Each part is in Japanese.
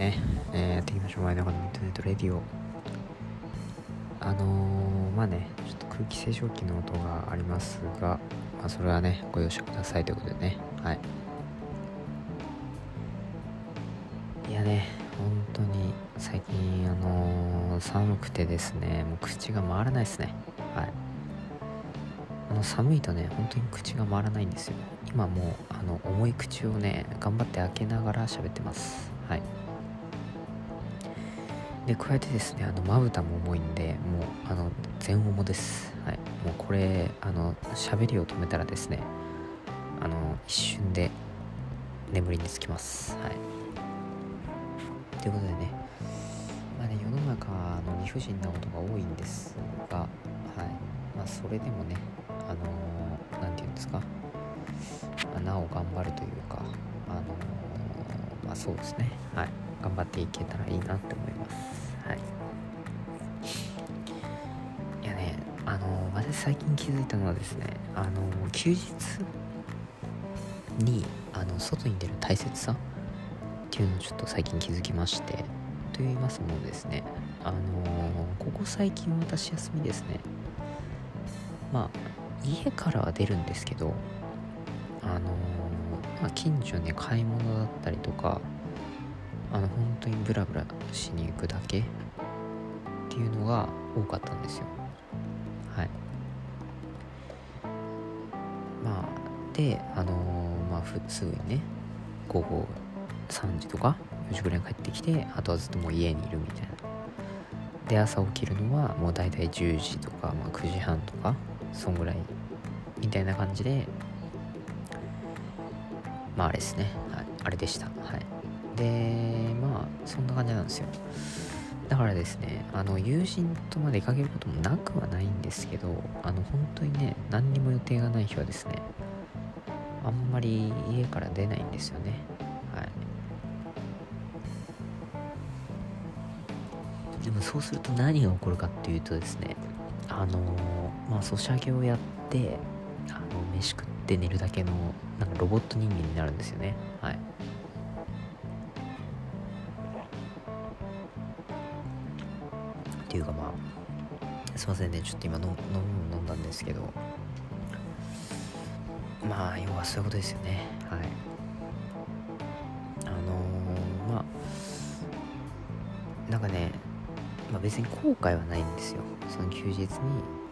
ね、えー、やっていきましょう。前中のインターネットレディオ。あのー、まあねちょっと空気清浄機の音がありますが、まあ、それはねご容赦くださいということでね。はい。いやね本当に最近あのー、寒くてですねもう口が回らないですね。はい。あの寒いとね本当に口が回らないんですよ。今もうあの重い口をね頑張って開けながら喋ってます。はい。で加えてですねあのまぶたも重いんでもうあの全重です。はい。もうこれあの喋りを止めたらですねあの一瞬で眠りにつきます。はい。ということでねまあね世の中の理不尽なことが多いんですがはい。まあそれでもねあの何、て言うんですかなお頑張るというかあのー、まあそうですね。はい。頑張っていけたらいいなって思います。はい。いやねあの、私最近気づいたのはですねあの、休日にあの外に出る大切さっていうのをちょっと最近気づきましてと言いますのもですねあのここ最近私休みですね。まあ家からは出るんですけどあの、まあ、近所ね買い物だったりとかあの本当にブラブラしに行くだけっていうのが多かったんですよ。はい。まあであのー、まあすぐにね午後3時とか4時ぐらいに帰ってきてあとはずっともう家にいるみたいな。で朝起きるのはもう大体10時とか、まあ、9時半とかそんぐらいみたいな感じでまああれですね、はい、あれでした。はい。でまあそんな感じなんですよ。だからですねあの友人とまで出かけることもなくはないんですけどあの本当にね何にも予定がない日はですねあんまり家から出ないんですよね。はい。でもそうすると何が起こるかっていうとですねあのまあソシャゲをやってあの飯食って寝るだけのなんかロボット人間になるんですよね。っていうかまあすいませんね。ちょっと今飲む飲んだんですけど。まあ要はそういうことですよね。はい。あのー、まあなんかねまあ別に後悔はないんですよ。その休日に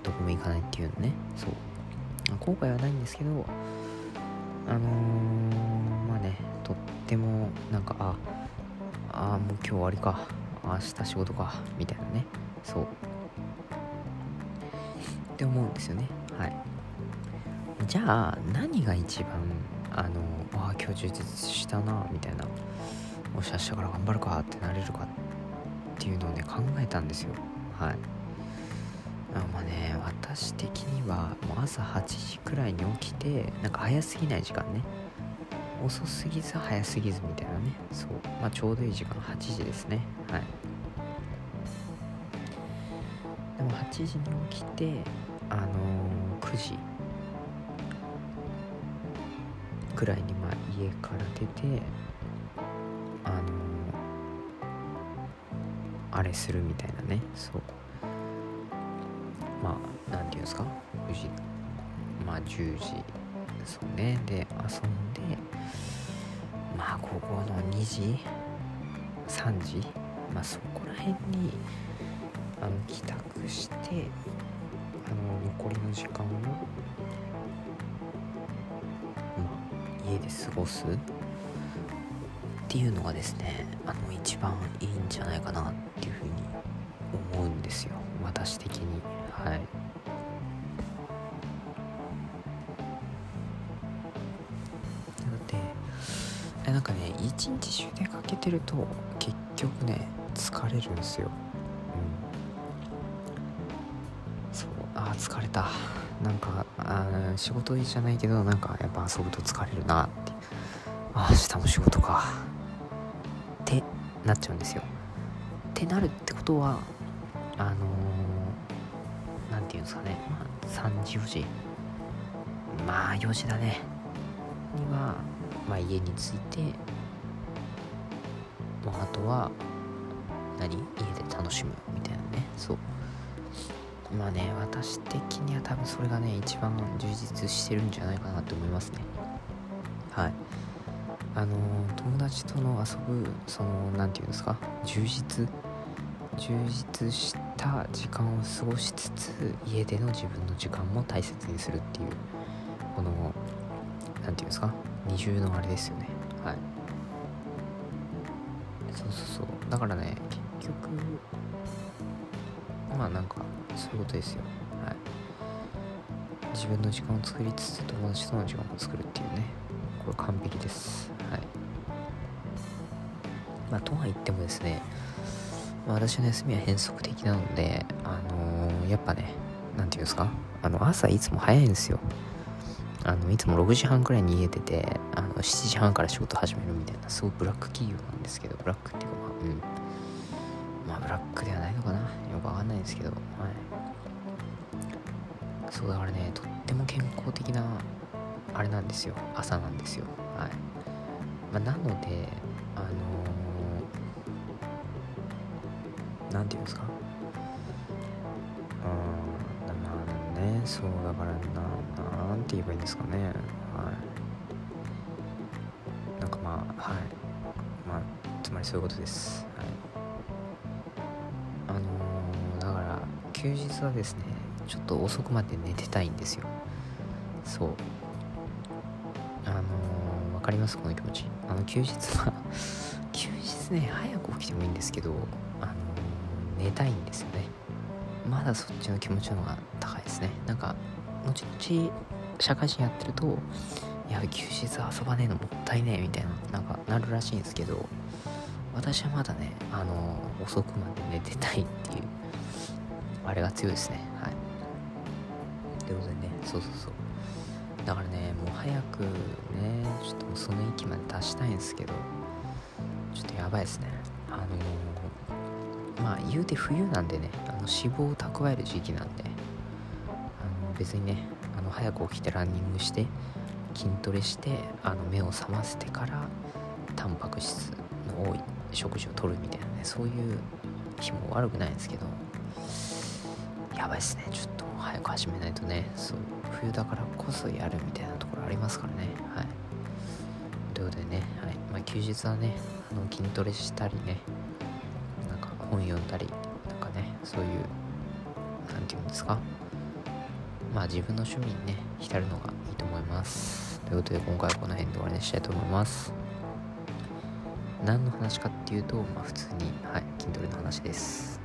どこも行かないっていうのね。そう。後悔はないんですけどあのー、まあねとってもなんかああもう今日終わりか。明日仕事かみたいなね。そう。って思うんですよね。はい。じゃあ何が一番あのあ今日充実したなみたいなもし明日から頑張るかってなれるかっていうのをね考えたんですよ。はい。あまあね私的にはもう朝8時くらいに起きてなんか早すぎない時間ね。遅すぎず早すぎずみたいなね。そう。まあちょうどいい時間。8時ですね。はい。でも8時に起きてあのー、9時。くらいにまあ家から出てあのー、あれするみたいなね。そう。まあ何て言うんですか？9時。まあ10時。そうね。で遊んでまあ午後の2時3時まあそこら辺にあの帰宅してあの残りの時間を、うん、家で過ごすっていうのがですねあの一番いいんじゃないかなっていうふうに思うんですよ。私的に。はい。1日中出かけてると結局ね疲れるんですよ、うん、そうああ疲れた。なんかあ仕事じゃないけどなんかやっぱ遊ぶと疲れるなって。あ明日も仕事か。ってなっちゃうんですよ。ってなるってことはあの何、て言うんですかね。ま3時4時。まあ4時だね。には、まあ、家に着いてまあ、あとは何？家で楽しむみたいなね。そう。まあね私的には多分それがね一番充実してるんじゃないかなと思いますね。はい。あの友達との遊ぶその何て言うんですか？充実？充実した時間を過ごしつつ家での自分の時間も大切にするっていうこの何て言うんですか？二重のあれですよね。はい。そうそうそう。だからね結局まあなんかそういうことですよ。はい。自分の時間を作りつつ友達との時間も作るっていうねこれ完璧です。はい。まあとは言ってもですね、私の休みは変則的なのであのー、やっぱね何て言うんですか？あの朝いつも早いんですよ。あのいつも6時半くらいに家出てあの7時半から仕事始めるみたいなすごいブラック企業なんですけどブラックっていうかまあうん。まあブラックではないのかな。よくわかんないですけどはい。そうだからねとっても健康的なあれなんですよ。朝なんですよ。はい、まあ、なのであの何、ー、て言うんですか？ね。そうだからななんて言えばいいんですかね。はい。なんかまあはい。まあつまりそういうことです。はい。あのー、だから休日はですねちょっと遅くまで寝てたいんですよ。そう。あのー、わかります？この気持ち。あの休日は 休日ね早く起きてもいいんですけどあのー、寝たいんですよね。まだそっちの気持ちの方が高いですね。なんか後々社会人やってるといや休日遊ばねえのもったいねえみたいななんかなるらしいんですけど私はまだねあの、遅くまで寝てたいっていうあれが強いですね。はい。ということでねそうそうそう。だからねもう早くねちょっとその域まで達したいんですけどちょっとやばいですね。あのー、まあ言うて冬なんでねあ脂肪を蓄える時期なんであの別にねあの早く起きてランニングして筋トレしてあの目を覚ませてからタンパク質の多い食事をとるみたいなねそういう日も悪くないんですけどやばいっすね。ちょっと早く始めないとね。そう冬だからこそやるみたいなところありますからね。はい。ということでね、はい。まあ、休日はねあの筋トレしたりねなんか本読んだりそういう何て言うんですか？まあ自分の趣味にね浸るのがいいと思います。ということで今回はこの辺で終わりにしたいと思います。何の話かっていうと、まあ、普通に、はい、筋トレの話です。